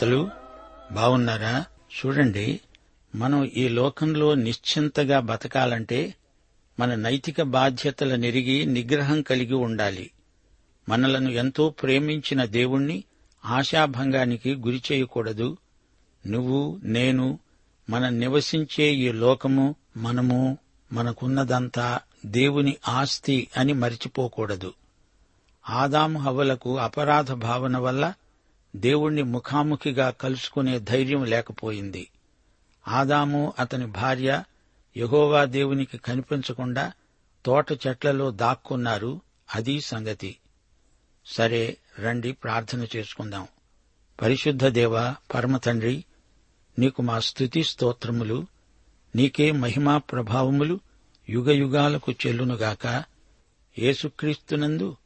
శ్రోతలు బాగున్నారా చూడండి మనం ఈ లోకంలో నిశ్చింతగా బతకాలంటే మన నైతిక బాధ్యతల నెరిగి నిగ్రహం కలిగి ఉండాలి. మనలను ఎంతో ప్రేమించిన దేవుణ్ణి ఆశాభంగానికి గురి చేయకూడదు. నువ్వు నేను మనం నివసించే ఈ లోకము మనము మనకున్నదంతా దేవుని ఆస్తి అని మరిచిపోకూడదు. ఆదాము హవ్వలకు అపరాధ భావన వల్ల దేవుణ్ణి ముఖాముఖిగా కలుసుకునే ధైర్యం లేకపోయింది. ఆదాము అతని భార్య యహోవా దేవునికి కనిపించకుండా తోట చెట్లలో దాక్కున్నారు. అది సంగతి. సరే రండి ప్రార్థన చేసుకుందాం. పరిశుద్ధ దేవ పరమ తండ్రి నీకు మా స్థుతి స్తోత్రములు నీకే మహిమా ప్రభావములు యుగయుగాలకు చెల్లునుగాక. యేసుక్రీస్తునందు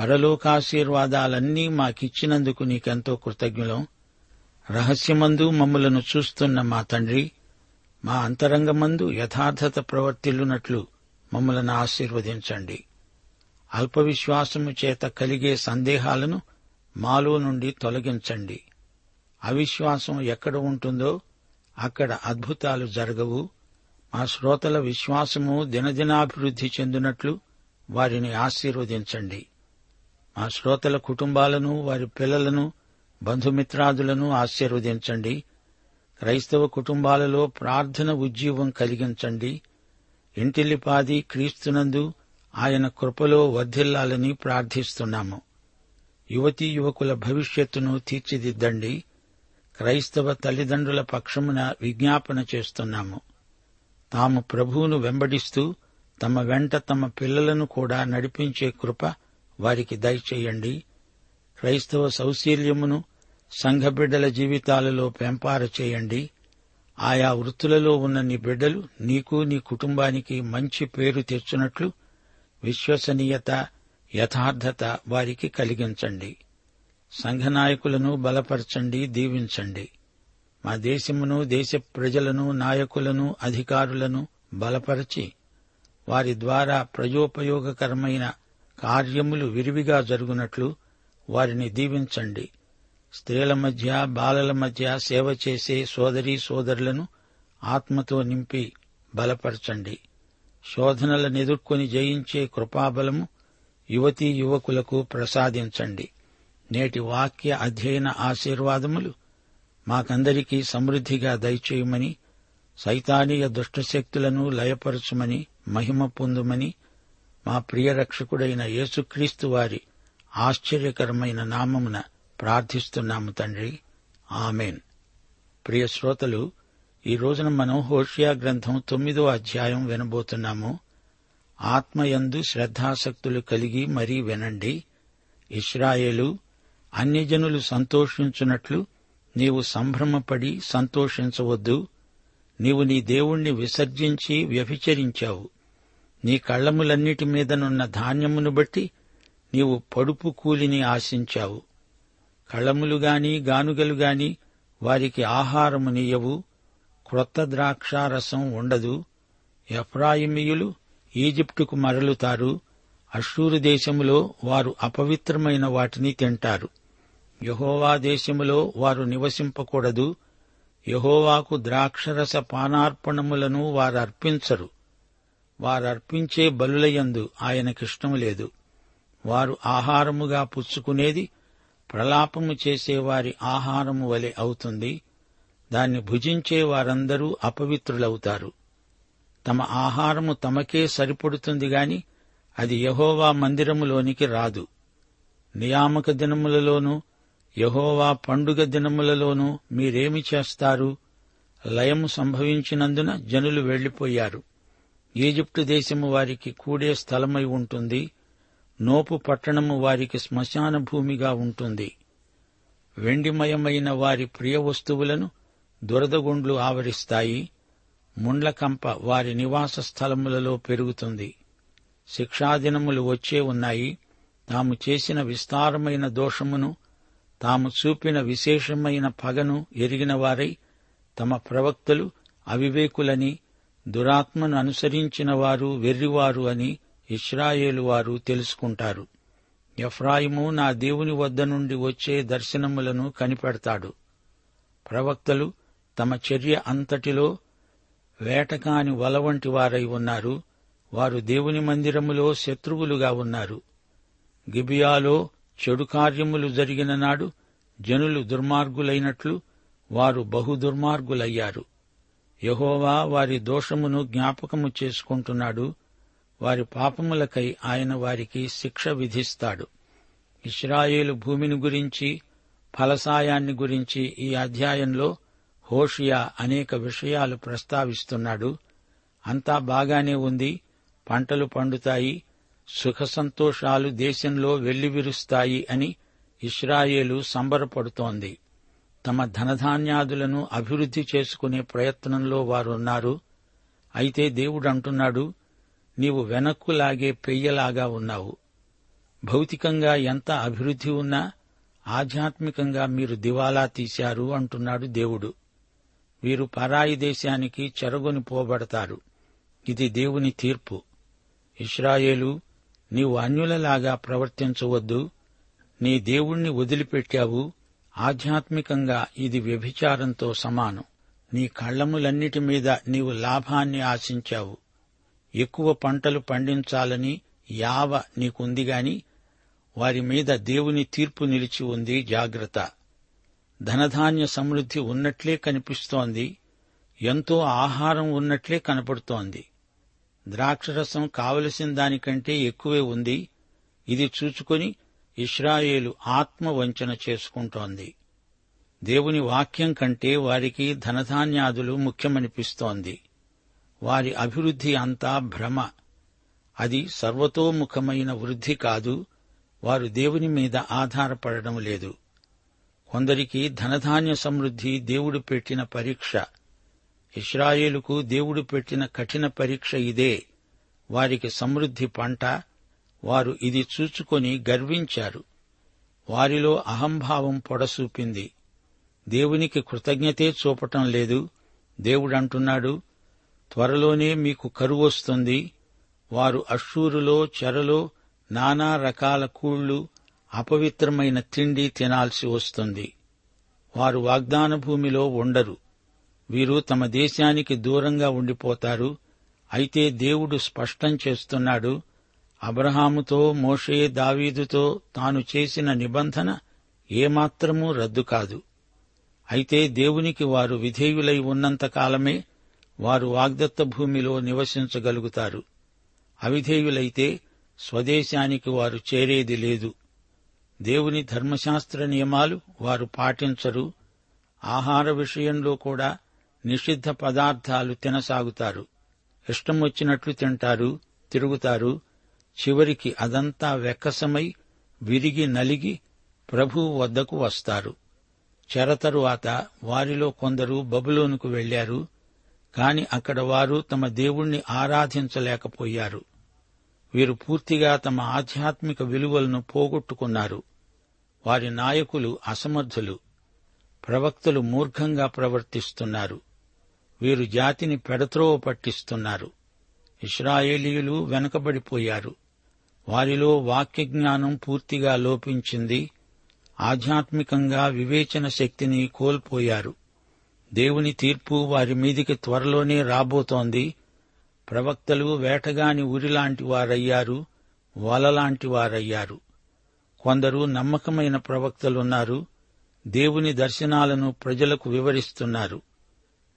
పరలోకాశీర్వాదాలన్నీ మాకిచ్చినందుకు నీకెంతో కృతజ్ఞులం. రహస్యమందు మమ్మలను చూస్తున్న మా తండ్రి మా అంతరంగమందు యథార్థత ప్రవర్తిల్లునట్లు మమ్మలను ఆశీర్వదించండి. అల్ప విశ్వాసము చేత కలిగే సందేహాలను మాలో నుండి తొలగించండి. అవిశ్వాసం ఎక్కడ ఉంటుందో అక్కడ అద్భుతాలు జరగవు. మా శ్రోతల విశ్వాసము దినదినాభివృద్ధి చెందినట్లు వారిని ఆశీర్వదించండి. మా శ్రోతల కుటుంబాలను వారి పిల్లలను బంధుమిత్రాదులను ఆశీర్వదించండి. క్రైస్తవ కుటుంబాలలో ప్రార్థన ఉజ్జీవం కలిగించండి. ఇంటిల్లిపాది క్రీస్తునందు ఆయన కృపలో వర్ధిల్లాలని ప్రార్థిస్తున్నాము. యువతీ యువకుల భవిష్యత్తును తీర్చిదిద్దండి. క్రైస్తవ తల్లిదండ్రుల పక్షమున విజ్ఞాపన చేస్తున్నాము. తాము ప్రభువును వెంబడిస్తూ తమ వెంట తమ పిల్లలను కూడా నడిపించే కృప వారికి దయచేయండి. క్రైస్తవ సౌశీల్యమును సంఘ బిడ్డల జీవితాలలో పెంపార చేయండి. ఆయా వృత్తులలో ఉన్న నీ బిడ్డలు నీకు నీ కుటుంబానికి మంచి పేరు తెచ్చునట్లు విశ్వసనీయత యథార్థత వారికి కలిగించండి. సంఘ నాయకులను బలపరచండి దీవించండి. మా దేశమును దేశ ప్రజలను నాయకులను అధికారులను బలపరచి వారి ద్వారా ప్రజోపయోగకరమైన కార్యములు విరివిగా జరుగునట్లు వారిని దీవించండి. స్త్రీల మధ్య బాలల మధ్య సేవ చేసే సోదరీ సోదరులను ఆత్మతో నింపి బలపరచండి. శోధనలను ఎదుర్కొని జయించే కృపాబలము యువతీ యువకులకు ప్రసాదించండి. నేటి వాక్య అధ్యయన ఆశీర్వాదములు మాకందరికీ సమృద్ధిగా దయచేయమని సైతానీయ దుష్టశక్తులను లయపరచుమని మహిమ పొందుమని మా ప్రియ రక్షకుడైన యేసుక్రీస్తు వారి ఆశ్చర్యకరమైన నామమున ప్రార్థిస్తున్నాము తండ్రి. ఆమెన్. ప్రియ శ్రోతలు ఈ రోజున మనం హోషియా గ్రంథం తొమ్మిదో అధ్యాయం వినబోతున్నాము. ఆత్మయందు శ్రద్ధాసక్తులు కలిగి మరీ వినండి. ఇస్రాయేలు అన్యజనులు సంతోషించున్నట్లు నీవు సంభ్రమపడి సంతోషించవద్దు. నీవు నీ దేవుణ్ణి విసర్జించి వ్యభిచరించావు. నీ కళ్ళములన్నిటి మీదనున్న ధాన్యమును బట్టి నీవు పడుపు కూలిని ఆశించావు. కళములు గానుగలుగాని గానుగలు గాని వారికి ఆహారమునియవు క్రొత్త ద్రాక్షారసం ఉండదు. ఎఫ్రాయిమీయులు ఈజిప్టుకు మరలుతారు. అషూరు దేశములో వారు అపవిత్రమైన వాటిని తింటారు. యహోవా దేశములో వారు నివసింపకూడదు. యహోవాకు ద్రాక్షరస పానార్పణములను వారు అర్పించరు వారర్పించే బలులయందు ఆయనకిష్టము లేదు. వారు ఆహారముగా పుచ్చుకునేది ప్రలాపము చేసేవారి ఆహారము వలె అవుతుంది. దాన్ని భుజించే వారందరూ అపవిత్రులవుతారు. తమ ఆహారము తమకే సరిపడుతుంది గాని అది యహోవా మందిరములోనికి రాదు. నియామక దినములలోనూ యహోవా పండుగ దినములలోనూ మీరేమి చేస్తారు? లయము సంభవించినందున జనులు వెళ్ళిపోయారు ఈజిప్టు దేశము వారికి కూడే స్థలమై ఉంటుంది. నోపు పట్టణము వారికి శ్మశాన భూమిగా ఉంటుంది. వెండిమయమైన వారి ప్రియ వస్తువులను దురదగుండ్లు ఆవరిస్తాయి. ముండ్లకంప వారి నివాస స్థలములలో పెరుగుతుంది. శిక్షాదినములు వచ్చే ఉన్నాయి. తాము చేసిన విస్తారమైన దోషమును తాము చూపిన విశేషమైన పగను ఎరిగిన వారై తమ ప్రవక్తలు అవివేకులని దురాత్మను అనుసరించిన వారు వెర్రివారు అని ఇస్రాయేలు వారు తెలుసుకుంటారు. ఎఫ్రాయిము నా దేవుని వద్ద నుండి వచ్చే దర్శనములను కనిపెడతాడు. ప్రవక్తలు తమ చర్య అంతటిలో వేటకాని వల వంటి వారై ఉన్నారు. వారు దేవుని మందిరములో శత్రువులుగా ఉన్నారు. గిబియాలో చెడు కార్యములు జరిగిన నాడు జనులు దుర్మార్గులైనట్లు వారు బహు దుర్మార్గులయ్యారు. యహోవా వారి దోషమును జ్ఞాపకము చేసుకుంటున్నాడు. వారి పాపములకై ఆయన వారికి శిక్ష విధిస్తాడు. ఇస్రాయేలు భూమిని గురించి ఫలసాయాన్ని గురించి ఈ అధ్యాయంలో హోషియా అనేక విషయాలు ప్రస్తావిస్తున్నాడు. అంతా బాగానే ఉంది. పంటలు పండుతాయి. సుఖ సంతోషాలు దేశంలో వెల్లివిరుస్తాయి అని ఇస్రాయేలు సంబరపడుతోంది. తమ ధనధాన్యాదులను అభివృద్ధి చేసుకునే ప్రయత్నంలో వారున్నారు. అయితే దేవుడు అంటున్నాడు నీవు వెనక్కు లాగే పెయ్యలాగా ఉన్నావు. భౌతికంగా ఎంత అభివృద్ధి ఉన్నా ఆధ్యాత్మికంగా మీరు దివాలా తీశారు అంటున్నాడు దేవుడు. వీరు పరాయి దేశానికి చెరగొని పోబడతారు. ఇది దేవుని తీర్పు. ఇస్రాయేలు నీవు అన్యులలాగా ప్రవర్తించవద్దు. నీ దేవుణ్ణి వదిలిపెట్టావు. ఆధ్యాత్మికంగా ఇది వ్యభిచారంతో సమానం. నీ కళ్ళములన్నిటి మీద నీవు లాభాన్ని ఆశించావు. ఎక్కువ పంటలు పండించాలని యావ నీకుందిగాని వారి మీద దేవుని తీర్పు నిలిచి ఉంది జాగ్రత్త. ధనధాన్య సమృద్ధి ఉన్నట్లే కనిపిస్తోంది. ఎంతో ఆహారం ఉన్నట్లే కనపడుతోంది. ద్రాక్షరసం కావలసిన దానికంటే ఎక్కువే ఉంది. ఇది చూచుకొని ఇస్రాయేలు ఆత్మవంచన చేసుకుంటోంది. దేవుని వాక్యం కంటే వారికి ధనధాన్యాదులు ముఖ్యమనిపిస్తోంది. వారి అభివృద్ధి అంతా భ్రమ. అది సర్వతోముఖమైన వృద్ధి కాదు వారు దేవుని మీద ఆధారపడడం లేదు. కొందరికి ధనధాన్య సమృద్ధి దేవుడు పెట్టిన పరీక్ష. ఇస్రాయేలుకు దేవుడు పెట్టిన కఠిన పరీక్ష ఇదే. వారికి సమృద్ధి పంట వారు ఇది చూచుకొని గర్వించారు. వారిలో అహంభావం పొడసూపింది. దేవునికి కృతజ్ఞతే చూపటం లేదు. దేవుడంటున్నాడు త్వరలోనే మీకు కరువు వస్తుంది. వారు అశ్షూరులో చెరలో నానా రకాల కూళ్ళు అపవిత్రమైన తిండి తినాల్సి వస్తుంది. వారు వాగ్దాన భూమిలో ఉండరు. వీరు తమ దేశానికి దూరంగా ఉండిపోతారు. అయితే దేవుడు స్పష్టం చేస్తున్నాడు అబ్రహాముతో మోషే దావీదుతో తాను చేసిన నిబంధన ఏమాత్రమూ రద్దు కాదు. అయితే దేవునికి వారు విధేయులై ఉన్నంతకాలమే వారు వాగ్దత్త భూమిలో నివసించగలుగుతారు. అవిధేయులైతే స్వదేశానికి వారు చేరేది లేదు. దేవుని ధర్మశాస్త్ర నియమాలు వారు పాటించరు. ఆహార విషయంలో కూడా నిషిద్ధ పదార్థాలు తినసాగుతారు. ఇష్టం వచ్చినట్లు తింటారు తిరుగుతారు చివరికి అదంతా వెక్కసమై విరిగి నలిగి ప్రభువు వద్దకు వస్తారు. చెర తరువాత వారిలో కొందరు బబులోనుకు వెళ్ళారు కాని అక్కడ వారు తమ దేవుణ్ణి ఆరాధించలేకపోయారు. వీరు పూర్తిగా తమ ఆధ్యాత్మిక విలువలను పోగొట్టుకున్నారు. వారి నాయకులు అసమర్థులు ప్రవక్తలు మూర్ఖంగా ప్రవర్తిస్తున్నారు. వీరు జాతిని పెడత్రోవ పట్టిస్తున్నారు. ఇస్రాయేలీయులు వెనుకబడిపోయారు. వారిలో వాక్యజ్ఞానం పూర్తిగా లోపించింది. ఆధ్యాత్మికంగా వివేచన శక్తిని కోల్పోయారు. దేవుని తీర్పు వారి మీదికి త్వరలోనే రాబోతోంది. ప్రవక్తలు వేటగాని ఉరిలాంటి వారయ్యారు వలలాంటి వారయ్యారు. కొందరు నమ్మకమైన ప్రవక్తలున్నారు దేవుని దర్శనాలను ప్రజలకు వివరిస్తున్నారు.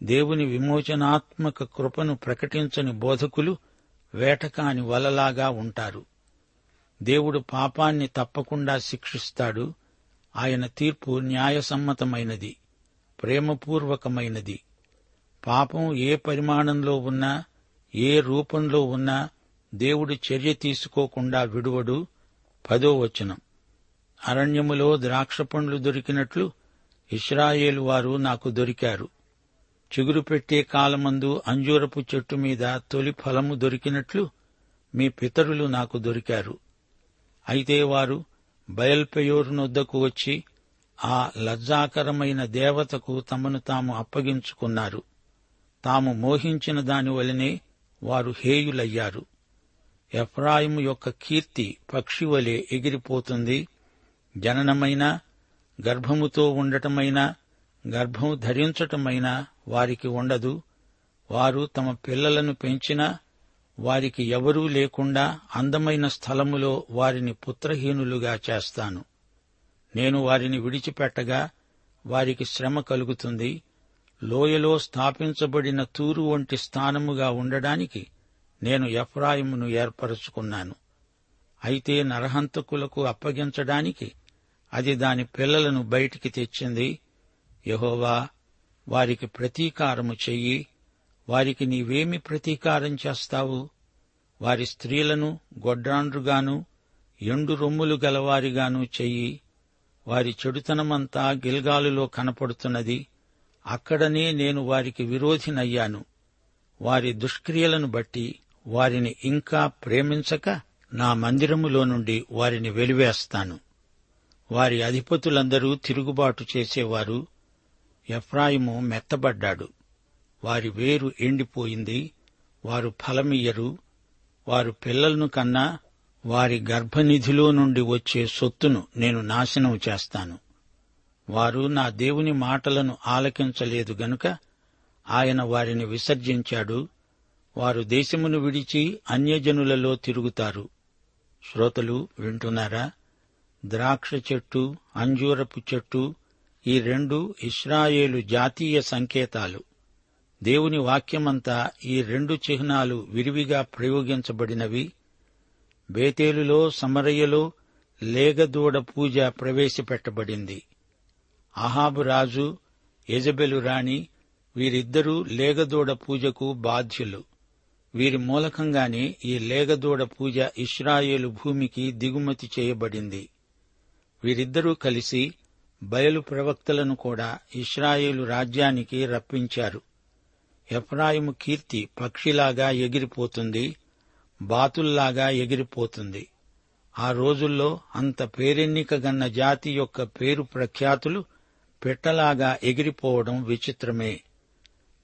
దేవుని విమోచనాత్మక కృపను ప్రకటించని బోధకులు వేటకాని వలలాగా ఉంటారు. దేవుడు పాపాన్ని తప్పకుండా శిక్షిస్తాడు. ఆయన తీర్పు న్యాయసమ్మతమైనది ప్రేమపూర్వకమైనది. పాపం ఏ పరిమాణంలో ఉన్నా ఏ రూపంలో ఉన్నా దేవుడు చర్య తీసుకోకుండా విడువడు. పదో వచనం. అరణ్యములో ద్రాక్ష పండ్లు దొరికినట్లు ఇస్రాయేలు వారు నాకు దొరికారు. చిగురు పెట్టే కాలమందు అంజూరపు చెట్టు మీద తొలి ఫలము దొరికినట్లు మీ పితరులు నాకు దొరికారు. అయితే వారు బయల్పెయోరునొద్దకు వచ్చి ఆ లజ్జాకరమైన దేవతకు తమను తాము అప్పగించుకున్నారు. తాము మోహించిన దాని వలనే వారు హేయులయ్యారు. ఎఫ్రాయిము యొక్క కీర్తి పక్షి వలె ఎగిరిపోతుంది. జననమైనా గర్భముతో ఉండటమైనా గర్భం ధరించటమైనా వారికి ఉండదు. వారు తమ పిల్లలను పెంచినా వారికి ఎవరూ లేకుండా అందమైన స్థలములో వారిని పుత్రహీనులుగా చేస్తాను. నేను వారిని విడిచిపెట్టగా వారికి శ్రమ కలుగుతుంది. లోయలో స్థాపించబడిన తూరు వంటి స్థానముగా ఉండడానికి నేను ఎఫ్రాయిమును ఏర్పరచుకున్నాను. అయితే నరహంతకులకు అప్పగించడానికి అది దాని పిల్లలను బయటికి తెచ్చింది. యహోవా వారికి ప్రతీకారము చెయ్యి. వారికి నీవేమి ప్రతీకారం చేస్తావు? వారి స్త్రీలను గొడ్రాండ్రుగాను ఎండు రొమ్ములు గలవారిగాను చెయ్యి. వారి చెడుతనమంతా గిల్గాలులో కనపడుతున్నది. అక్కడనే నేను వారికి విరోధినయ్యాను. వారి దుష్క్రియలను బట్టి వారిని ఇంకా ప్రేమించక నా మందిరములో నుండి వారిని వెలివేస్తాను. వారి అధిపతులందరూ తిరుగుబాటు చేసేవారు. ఎఫ్రాయిము మెత్తబడ్డాడు. వారి వేరు ఎండిపోయింది. వారు ఫలమియ్యరు వారు పిల్లలను కన్నా వారి గర్భనిధిలో నుండి వచ్చే సొత్తును నేను నాశనం చేస్తాను. వారు నా దేవుని మాటలను ఆలకించలేదు గనుక ఆయన వారిని విసర్జించాడు. వారు దేశమును విడిచి అన్యజనులలో తిరుగుతారు. శ్రోతలు వింటున్నారా? ద్రాక్ష చెట్టు అంజూరపు చెట్టు ఈ రెండు ఇస్రాయేలు జాతీయ సంకేతాలు. దేవుని వాక్యమంతా ఈ రెండు చిహ్నాలు విరివిగా ప్రయోగించబడినవి. బేతేలులో సమరయ్యలో లేగదూడ పూజ ప్రవేశపెట్టబడింది. అహాబు రాజు యజబెలు రాణి వీరిద్దరూ లేగదూడ పూజకు బాధ్యులు. వీరి మూలకంగానే ఈ లేగదూడ పూజ ఇస్రాయేలు భూమికి దిగుమతి చేయబడింది. వీరిద్దరూ కలిసి బయలు ప్రవక్తలను కూడా ఇస్రాయేలు రాజ్యానికి రప్పించారు. ఎఫ్రాయిము కీర్తి పక్షిలాగా ఎగిరిపోతుంది బాతుల్లాగా ఎగిరిపోతుంది. ఆ రోజుల్లో అంత పేరెన్నికగన్న జాతి యొక్క పేరు ప్రఖ్యాతులు పెట్టలాగా ఎగిరిపోవడం విచిత్రమే.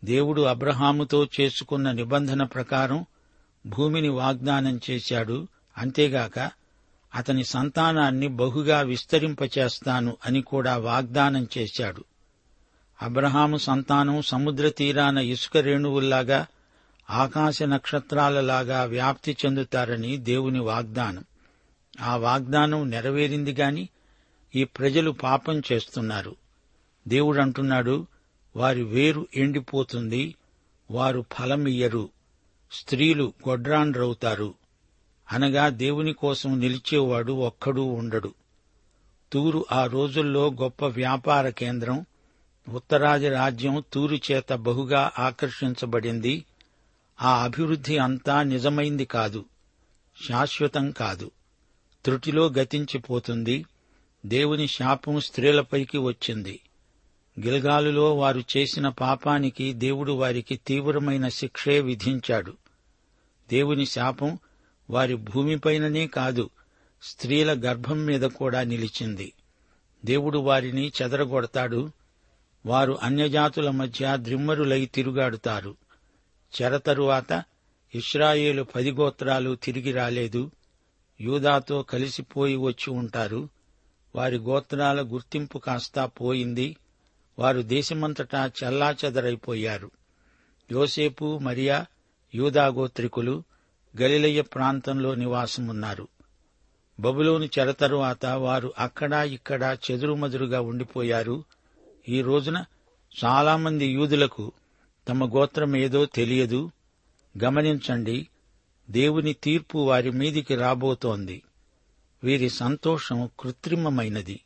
దేవుడు అబ్రహాముతో చేసుకున్న నిబంధన ప్రకారం భూమిని వాగ్దానం చేశాడు. అంతేగాక అతని సంతానాన్ని బహుగా విస్తరింపచేస్తాను అని కూడా వాగ్దానం చేశాడు. అబ్రహాము సంతానం సముద్ర తీరాన ఇసుక రేణువుల్లాగా ఆకాశ నక్షత్రాలలాగా వ్యాప్తి చెందుతారని దేవుని వాగ్దానం. ఆ వాగ్దానం నెరవేరింది గాని ఈ ప్రజలు పాపం చేస్తున్నారు. దేవుడంటున్నాడు వారి వేరు ఎండిపోతుంది వారు ఫలమియ్యరు స్త్రీలు గొడ్రాండ్రవుతారు. అనగా దేవుని కోసం నిలిచేవాడు ఒక్కడూ ఉండడు. తూరు ఆ రోజుల్లో గొప్ప వ్యాపార కేంద్రం ఉత్తరాది రాజ్యం తూరు చేత బహుగా ఆకర్షించబడింది. ఆ అభివృద్ధి అంతా నిజమైంది కాదు శాశ్వతం కాదు. త్రుటిలో గతించిపోతుంది. దేవుని శాపం స్త్రీలపైకి వచ్చింది. గిల్గాలులో వారు చేసిన పాపానికి దేవుడు వారికి తీవ్రమైన శిక్షే విధించాడు. దేవుని శాపం వారి భూమిపైననే కాదు స్త్రీల గర్భం మీద కూడా నిలిచింది. దేవుడు వారిని చెదరగొడతాడు. వారు అన్యజాతుల మధ్య ద్రిమ్మరులై తిరుగాడుతారు. చెర తరువాత ఇస్రాయేలు పది గోత్రాలు తిరిగి రాలేదు. యూదాతో కలిసిపోయి వచ్చి ఉంటారు. వారి గోత్రాల గుర్తింపు కాస్తా పోయింది. వారు దేశమంతటా చెల్లాచెదరైపోయారు. యోసేపు మరియా యూదా గోత్రికులు గలిలయ్య ప్రాంతంలో నివాసమున్నారు. బబులోని చెర తరువాత వారు అక్కడా ఇక్కడా చెదురుమదురుగా ఉండిపోయారు. ఈ రోజున చాలామంది యూదులకు తమ గోత్రం ఏదో తెలియదు. గమనించండి దేవుని తీర్పు వారి మీదికి రాబోతోంది. వీరి సంతోషం కృత్రిమమైనది.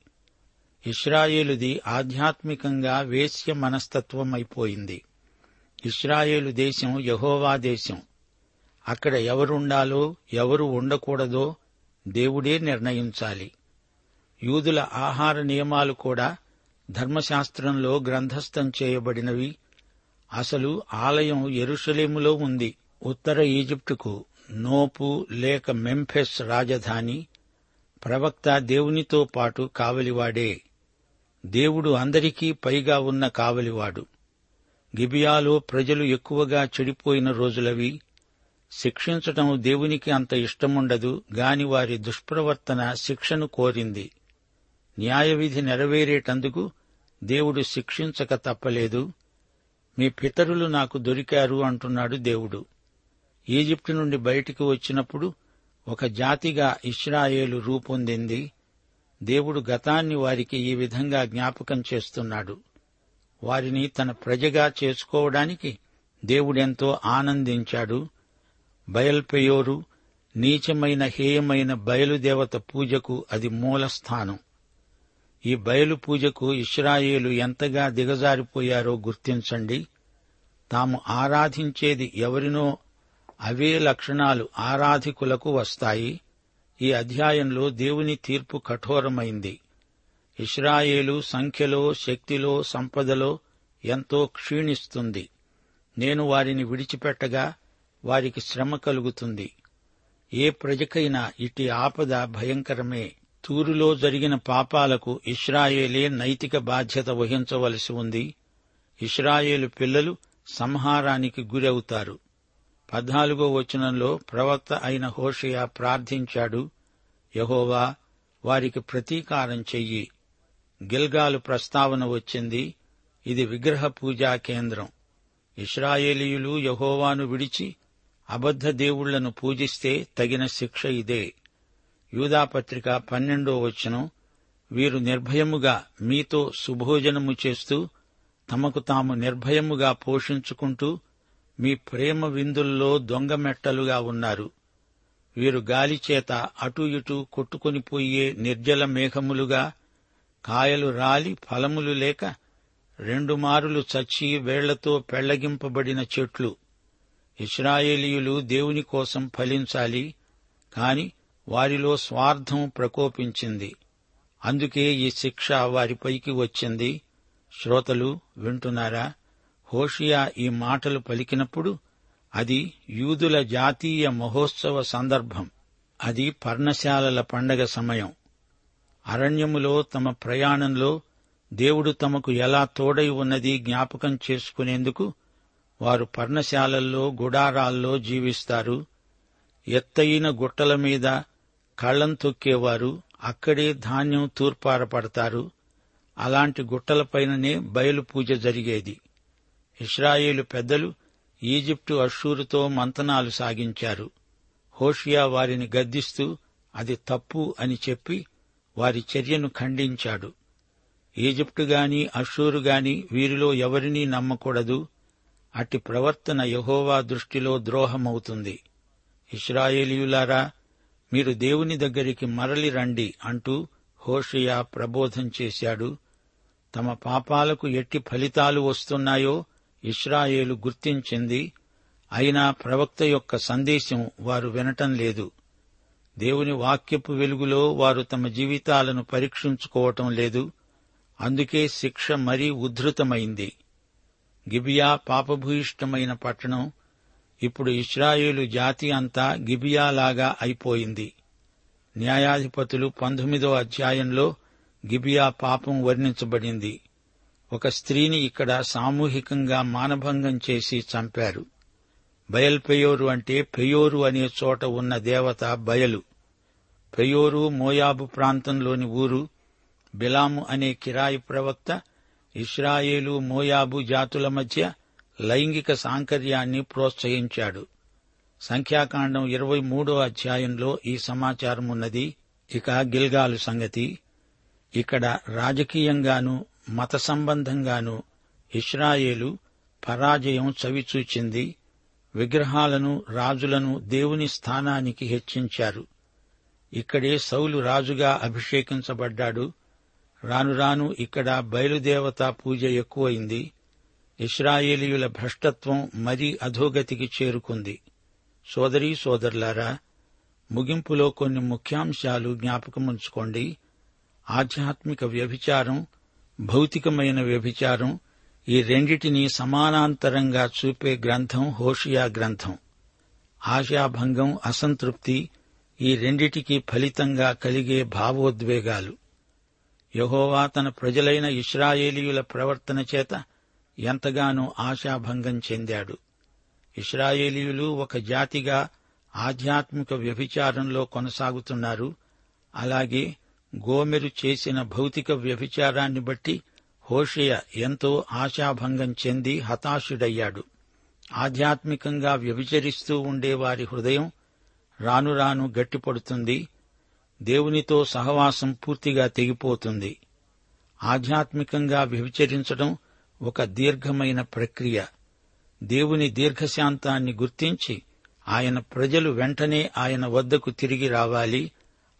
ఇస్రాయేలుది ఆధ్యాత్మికంగా వేశ్య మనస్తత్వం అయిపోయింది ఇస్రాయేలు దేశం యహోవా దేశం. అక్కడ ఎవరుండాలో ఎవరు ఉండకూడదో దేవుడే నిర్ణయించాలి. యూదుల ఆహార నియమాలు కూడా ధర్మశాస్త్రంలో గ్రంథస్థం చేయబడినవి. అసలు ఆలయం ఎరుషలేములో ఉంది. ఉత్తర ఈజిప్టుకు నోపు లేక మెంఫెస్ రాజధాని. ప్రవక్త దేవునితో పాటు కావలివాడే. దేవుడు అందరికీ పైగా ఉన్న కావలివాడు. గిబియాలో ప్రజలు ఎక్కువగా చెడిపోయిన రోజులవి. శిక్షించటం దేవునికి అంత ఇష్టముండదు గాని వారి దుష్ప్రవర్తన శిక్షను కోరింది. న్యాయవిధి నెరవేరేటందుకు దేవుడు శిక్షించక తప్పలేదు. మీ పితరులు నాకు దొరికారు అంటున్నాడు దేవుడు. ఈజిప్టు నుండి బయటికి వచ్చినప్పుడు ఒక జాతిగా ఇస్రాయేలు రూపొందింది. దేవుడు గతాన్ని వారికి ఈ విధంగా జ్ఞాపకం చేస్తున్నాడు. వారిని తన ప్రజగా చేసుకోవడానికి దేవుడెంతో ఆనందించాడు. బయల్పెయోరు నీచమైన హేయమైన బయలుదేవత పూజకు అది మూలస్థానం. ఈ బయలు పూజకు ఇస్రాయేలు ఎంతగా దిగజారిపోయారో గుర్తించండి. తాము ఆరాధించేది ఎవరినో అవే లక్షణాలు ఆరాధికులకు వస్తాయి. ఈ అధ్యాయంలో దేవుని తీర్పు కఠోరమైంది. ఇస్రాయేలు సంఖ్యలో శక్తిలో సంపదలో ఎంతో క్షీణిస్తుంది. నేను వారిని విడిచిపెట్టగా వారికి శ్రమ కలుగుతుంది. ఏ ప్రజకైనా ఇటు ఆపద భయంకరమే. తూరులో జరిగిన పాపాలకు ఇస్రాయేలే నైతిక బాధ్యత వహించవలసి ఉంది. ఇస్రాయేలు పిల్లలు సంహారానికి గురవుతారు. పద్నాలుగో వచనంలో ప్రవక్త అయిన హోషయ ప్రార్థించాడు యహోవా వారికి ప్రతీకారం చెయ్యి. గిల్గాలు ప్రస్తావన వచ్చింది ఇది విగ్రహ పూజా కేంద్రం. ఇస్రాయేలీయులు యహోవాను విడిచి అబద్ధ దేవుళ్ళను పూజిస్తే తగిన శిక్ష ఇదే. యూదాపత్రిక పన్నెండో వచనం వీరు నిర్భయముగా మీతో సుభోజనము చేస్తూ తమకు తాము నిర్భయముగా పోషించుకుంటూ మీ ప్రేమ విందుల్లో దొంగమెట్టలుగా ఉన్నారు. వీరు గాలిచేత అటు ఇటు కొట్టుకొనిపోయే నిర్జల మేఘములుగా కాయలు రాలి ఫలములు లేక రెండు మారులు చచ్చి వేళ్ళతో పెళ్ళగింపబడిన చెట్లు. ఇస్రాయేలీయులు దేవుని కోసం ఫలించాలి కాని వారిలో స్వార్థం ప్రకోపించింది. అందుకే ఈ శిక్ష వారిపైకి వచ్చింది. శ్రోతలు వింటున్నారా? హోషియా ఈ మాటలు పలికినప్పుడు అది యూదుల జాతీయ మహోత్సవ సందర్భం. అది పర్ణశాలల పండగ సమయం. అరణ్యములో తమ ప్రయాణంలో దేవుడు తమకు ఎలా తోడై ఉన్నది జ్ఞాపకం చేసుకునేందుకు వారు పర్ణశాలల్లో గుడారాల్లో జీవిస్తారు. ఎత్తైన గుట్టల మీద కళ్ళం తొక్కేవారు అక్కడే ధాన్యం తూర్పారపడతారు. అలాంటి గుట్టలపైననే బయలు పూజ జరిగేది. ఇస్రాయేలు పెద్దలు ఈజిప్టు అషూరుతో మంతనాలు సాగించారు. హోషియా వారిని గద్దిస్తూ అది తప్పు అని చెప్పి వారి చర్యను ఖండించాడు. ఈజిప్టు గాని అషూరు గాని వీరిలో ఎవరినీ నమ్మకూడదు. అట్టి ప్రవర్తన యహోవా దృష్టిలో ద్రోహమవుతుంది. ఇస్రాయేలీయులారా మీరు దేవుని దగ్గరికి మరలి రండి అంటూ హోషియా ప్రబోధం చేశాడు. తమ పాపాలకు ఎట్టి ఫలితాలు వస్తున్నాయో ఇస్రాయేలు గుర్తించింది. అయినా ప్రవక్త యొక్క సందేశం వారు వినటం లేదు. దేవుని వాక్యపు వెలుగులో వారు తమ జీవితాలను పరీక్షించుకోవటం లేదు. అందుకే శిక్ష మరీ ఉద్ధృతమైంది గిబియా పాపభూయిష్టమైన పట్టణం ఇప్పుడు ఇస్రాయేలు జాతి అంతా గిబియాలాగా అయిపోయింది. న్యాయాధిపతులు పంతొమ్మిదో అధ్యాయంలో గిబియా పాపం వర్ణించబడింది. ఒక స్త్రీని ఇక్కడ సామూహికంగా మానభంగం చేసి చంపారు. బయల్పెయోరు అంటే పెయోరు అనే చోట ఉన్న దేవత బయలు. పెయోరు మోయాబు ప్రాంతంలోని ఊరు. బిలాము అనే కిరాయి ప్రవక్త ఇస్రాయేలు మోయాబు జాతుల మధ్య లైంగిక సాంకర్యాన్ని ప్రోత్సహించాడు. సంఖ్యాకాండం ఇరవై మూడో అధ్యాయంలో ఈ సమాచారం ఉన్నది. ఇక గిల్గాలు సంగతి. ఇక్కడ రాజకీయంగాను మత సంబంధంగాను ఇస్రాయేలు పరాజయం చవిచూచింది. విగ్రహాలను రాజులను దేవుని స్థానానికి హెచ్చించారు. ఇక్కడే సౌలు రాజుగా అభిషేకించబడ్డాడు. రాను రాను ఇక్కడ బయలుదేవత పూజ ఎక్కువైంది. ఇస్రాయేలీయుల భ్రష్టత్వం మరీ అధోగతికి చేరుకుంది. సోదరీ సోదరులారా ముగింపులో కొన్ని ముఖ్యాంశాలు జ్ఞాపకముంచుకోండి ఆధ్యాత్మిక వ్యభిచారం భౌతికమైన వ్యభిచారం ఈ రెండిటిని సమానాంతరంగా చూపే గ్రంథం హోషియా గ్రంథం. ఆశాభంగం అసంతృప్తి ఈ రెండిటికి ఫలితంగా కలిగే భావోద్వేగాలు. యహోవా తన ప్రజలైన ఇస్రాయేలీయుల ప్రవర్తన చేత ఎంతగానో ఆశాభంగం చెందాడు. ఇస్రాయేలీయులు ఒక జాతిగా ఆధ్యాత్మిక వ్యభిచారంలో కొనసాగుతున్నారు. అలాగే గోమెరు చేసిన భౌతిక వ్యభిచారాన్ని బట్టి హోషయ ఎంతో ఆశాభంగం చెంది హతాశుడయ్యాడు. ఆధ్యాత్మికంగా వ్యభిచరిస్తూ ఉండే వారి హృదయం రాను రాను గట్టిపడుతుంది. దేవునితో సహవాసం పూర్తిగా తెగిపోతుంది. ఆధ్యాత్మికంగా వ్యభిచరించడం ఒక దీర్ఘమైన ప్రక్రియ. దేవుని దీర్ఘశాంతాన్ని గుర్తించి ఆయన ప్రజలు వెంటనే ఆయన వద్దకు తిరిగి రావాలి.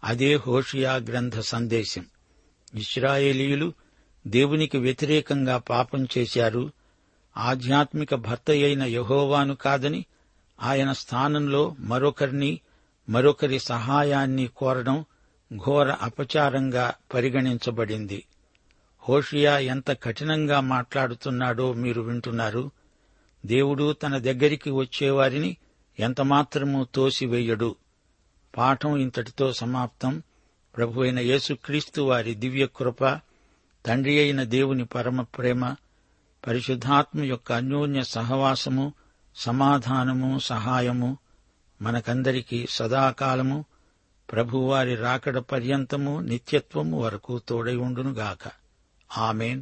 అదే హోషియా గ్రంథ సందేశం. ఇస్రాయేలీయులు దేవునికి వ్యతిరేకంగా పాపం చేశారు. ఆధ్యాత్మిక భర్త అయిన యహోవాను కాదని ఆయన స్థానంలో మరొకరిని మరొకరి సహాయాన్ని కోరడం ఘోర అపచారంగా పరిగణించబడింది. హోషియా ఎంత కఠినంగా మాట్లాడుతున్నాడో మీరు వింటున్నారు. దేవుడు తన దగ్గరికి వచ్చేవారిని ఎంతమాత్రమూ తోసివేయడు. పాఠం ఇంతటితో సమాప్తం. ప్రభు అయిన యేసుక్రీస్తు వారి దివ్య కృప తండ్రి అయిన దేవుని పరమ ప్రేమ పరిశుద్ధాత్మ యొక్క అన్యోన్య సహవాసము సమాధానము సహాయము మనకందరికీ సదాకాలము. ప్రభువారి రాకడ పర్యంతము నిత్యత్వము వరకు తోడై ఉండునుగాక. ఆమెన్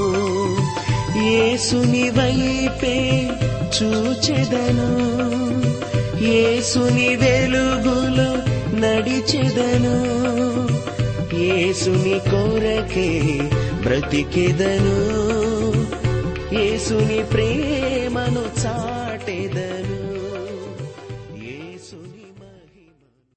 యేసుని వైపే చూచెదను. యేసుని వెలుగులో నడిచెదను. యేసుని కోరకే బ్రతికెదను. యేసుని ప్రేమను చా